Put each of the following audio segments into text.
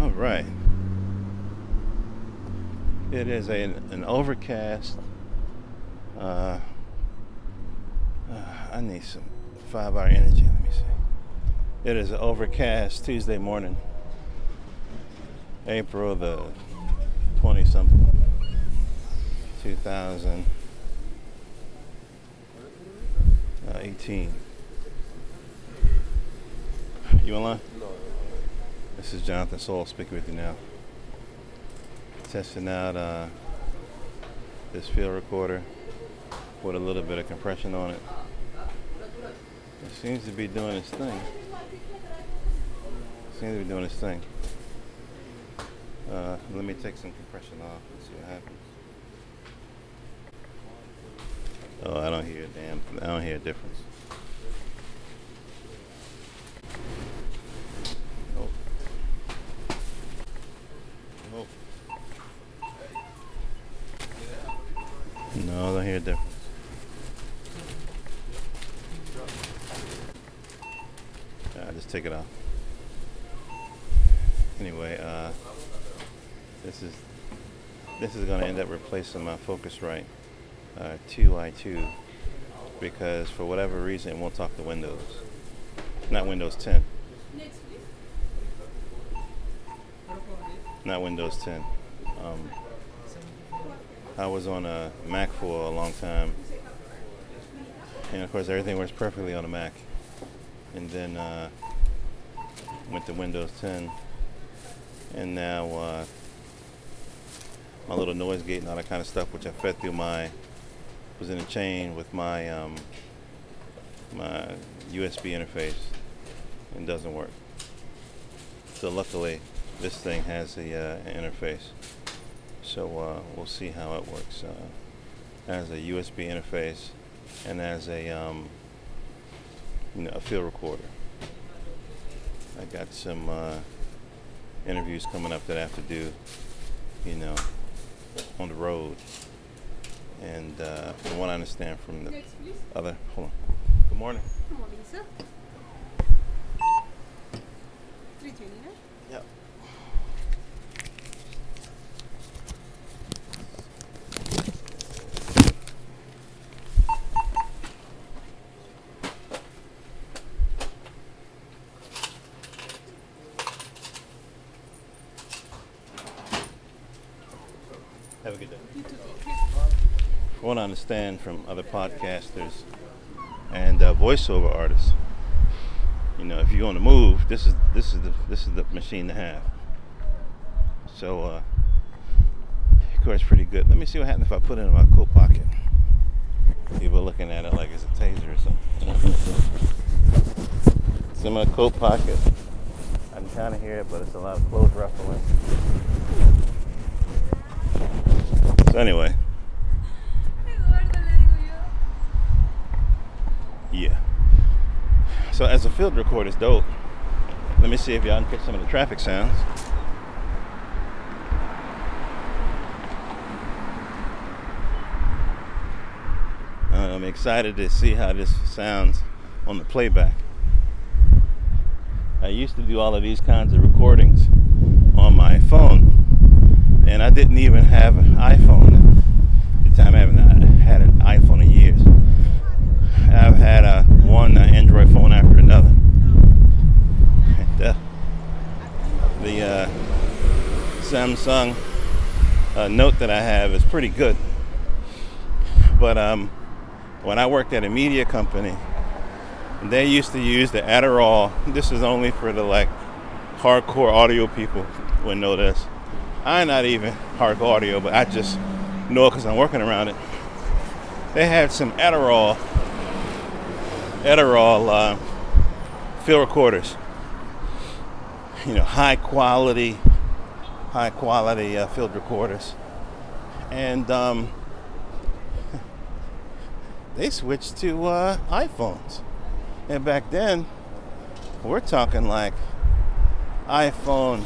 All right. It is a, an overcast. Uh, uh, I need some five hour energy. Let me see. It is an overcast Tuesday morning, April the 20 something, 2018. You online? This is Jonathan Soul speaking with you now. Testing out uh, this field recorder with a little bit of compression on it. It seems to be doing its thing. It seems to be doing its thing. Uh, let me take some compression off and see what happens. Oh, I don't hear a damn. I don't hear a difference. Nope. Nope. No, I don't hear a difference. Just take it off. Anyway, uh, this is this is going to end up replacing my Focusrite uh, 2i2 because for whatever reason it won't talk to Windows. Not Windows 10. Not Windows 10. Um, I was on a Mac for a long time, and of course everything works perfectly on a Mac. And then uh, went to Windows 10, and now uh, my little noise gate and all that kind of stuff, which I fed through my was in a chain with my um, my USB interface, and doesn't work. So luckily, this thing has the uh, interface. So uh, we'll see how it works. Uh, as a USB interface and as a um, you know a field recorder. I got some uh, interviews coming up that I have to do, you know, on the road. And uh, from what I understand from the other, hold on. Good morning. Good morning, sir. 329. Yep. Have a good day. You too, thank you. From what I understand from other podcasters and uh, voiceover artists, you know, if you're on the move, this is this is the this is the machine to have. So, uh, of course, pretty good. Let me see what happens if I put it in my coat pocket. People looking at it like it's a taser or something. it's in my coat pocket. I can kind of hear it, but it's a lot of clothes ruffling. So anyway. So as a field recorder, it's dope. Let me see if y'all can catch some of the traffic sounds. Uh, I'm excited to see how this sounds on the playback. I used to do all of these kinds of recordings on my phone, and I didn't even have an iPhone at the time. I haven't had an iPhone in years. I've had a one uh, Android phone after another. And, uh, the uh, Samsung uh, Note that I have is pretty good, but um, when I worked at a media company, they used to use the Edirol. This is only for the like hardcore audio people would know this. I'm not even hardcore audio, but I just know it because I'm working around it. They had some Edirol Edirol uh, field recorders. You know, high quality, high quality uh, field recorders, and um, they switched to uh, iPhones. And back then, we're talking like iPhone.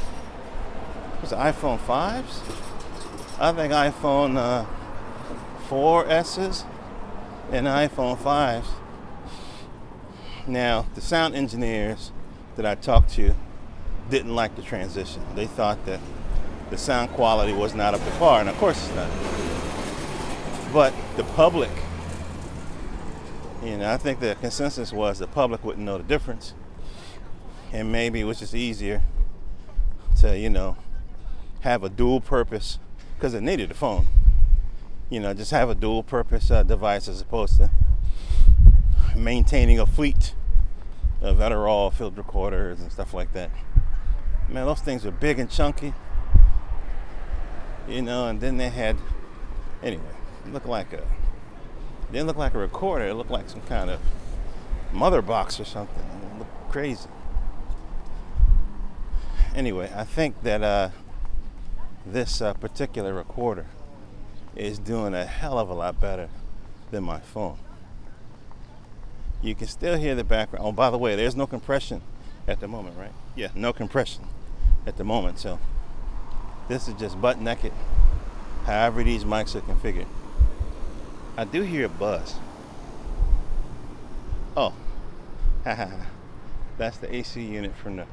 Was it iPhone fives? I think iPhone uh, 4Ss and iPhone 5s. Now, the sound engineers that I talked to didn't like the transition. They thought that the sound quality was not up to par, and of course it's not. But the public, you know, I think the consensus was the public wouldn't know the difference, and maybe it was just easier to, you know, have a dual purpose because it needed a phone. You know, just have a dual purpose uh, device as opposed to maintaining a fleet of Edirol field recorders and stuff like that. Man, those things were big and chunky. You know, and then they had, anyway, it looked like a, didn't look like a recorder. It looked like some kind of mother box or something. It looked crazy. Anyway, I think that uh, this uh, particular recorder is doing a hell of a lot better than my phone. You can still hear the background. Oh, by the way, there's no compression at the moment, right? Yeah, no compression at the moment. So this is just butt naked, however these mics are configured. I do hear a buzz. Oh, that's the AC unit from the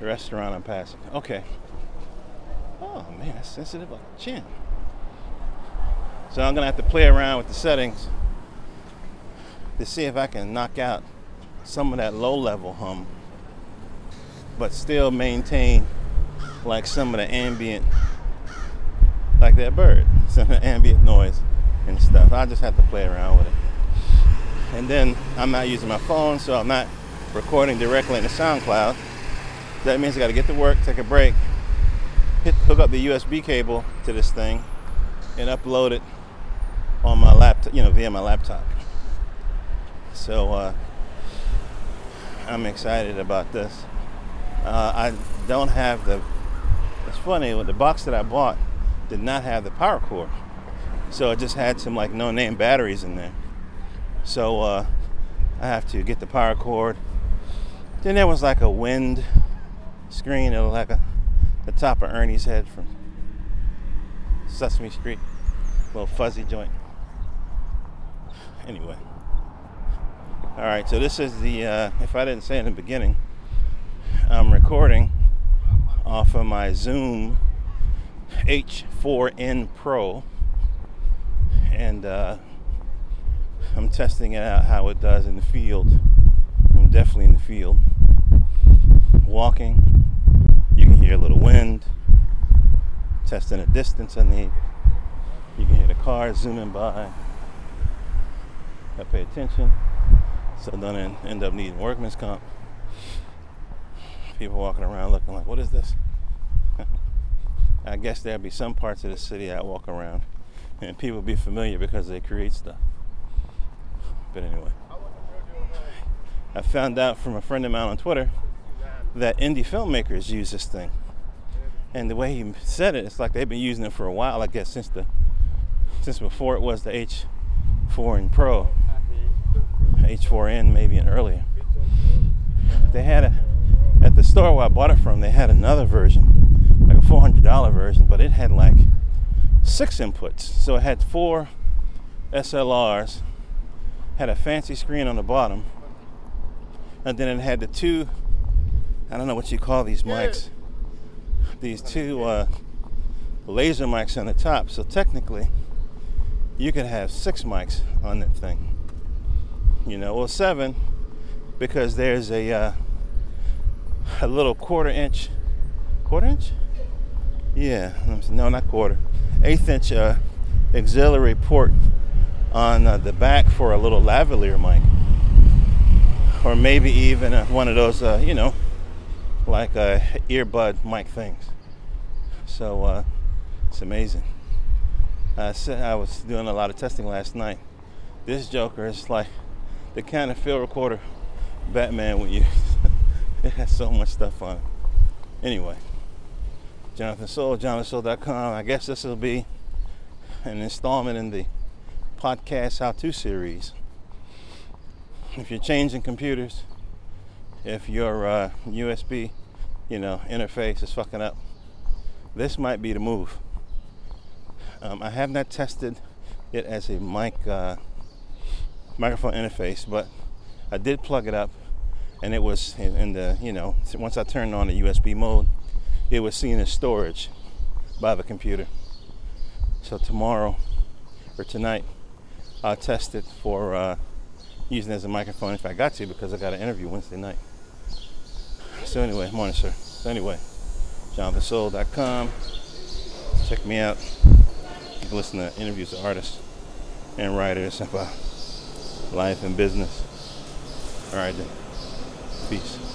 restaurant I'm passing. Okay. Oh man, that's sensitive like a chin. So I'm gonna have to play around with the settings to see if I can knock out some of that low level hum, but still maintain like some of the ambient, like that bird, some of the ambient noise and stuff. I just have to play around with it. And then I'm not using my phone, so I'm not recording directly in the SoundCloud. That means I got to get to work, take a break, hit, hook up the USB cable to this thing, and upload it on my laptop, you know, via my laptop. So uh, I'm excited about this. Uh, I don't have the. It's funny, the box that I bought did not have the power cord, so it just had some like no-name batteries in there. So uh, I have to get the power cord. Then there was like a wind screen, it was like a the top of Ernie's head from Sesame Street, little fuzzy joint. Anyway. All right, so this is the, uh, if I didn't say in the beginning, I'm recording off of my Zoom H4n Pro, and uh, I'm testing it out how it does in the field. I'm definitely in the field. Walking, you can hear a little wind. Testing the distance I need. You can hear the cars zooming by. I pay attention so don't end up needing workman's comp. People walking around looking like, what is this? I guess there'll be some parts of the city I walk around and people be familiar because they create stuff. But anyway, I found out from a friend of mine on Twitter that indie filmmakers use this thing. And the way he said it, it's like they've been using it for a while, I guess, since the since before it was the H4n Pro. H4n maybe and earlier. They had a at the store where I bought it from. They had another version, like a $400 version, but it had like six inputs. So it had four XLRs, had a fancy screen on the bottom, and then it had the two. I don't know what you call these mics. These two uh, laser mics on the top. So technically, you could have six mics on that thing you know, well, seven because there's a uh, a little quarter inch, quarter inch, yeah, no, not quarter, eighth inch uh, auxiliary port on uh, the back for a little lavalier mic, or maybe even uh, one of those, uh, you know, like uh, earbud mic things. So it's amazing. I said I was doing a lot of testing last night. This Joker is like the kind of field recorder Batman would use. it has so much stuff on it. Anyway, Jonathan Soul, jonathansoul.com. I guess this will be an installment in the podcast how to series. If you're changing computers, if your uh, USB, you know, interface is fucking up, this might be the move. Um, I have not tested it as a mic uh, microphone interface, but I did plug it up and it was in, the you know once I turned on the USB mode, it was seen as storage by the computer. So tomorrow or tonight, I'll test it for uh, using it as a microphone if I got to because I got an interview Wednesday night. So anyway, morning, sir. So anyway, jonathansoul.com. Check me out. You can listen to interviews of artists and writers about life and business. All right, then. Peace.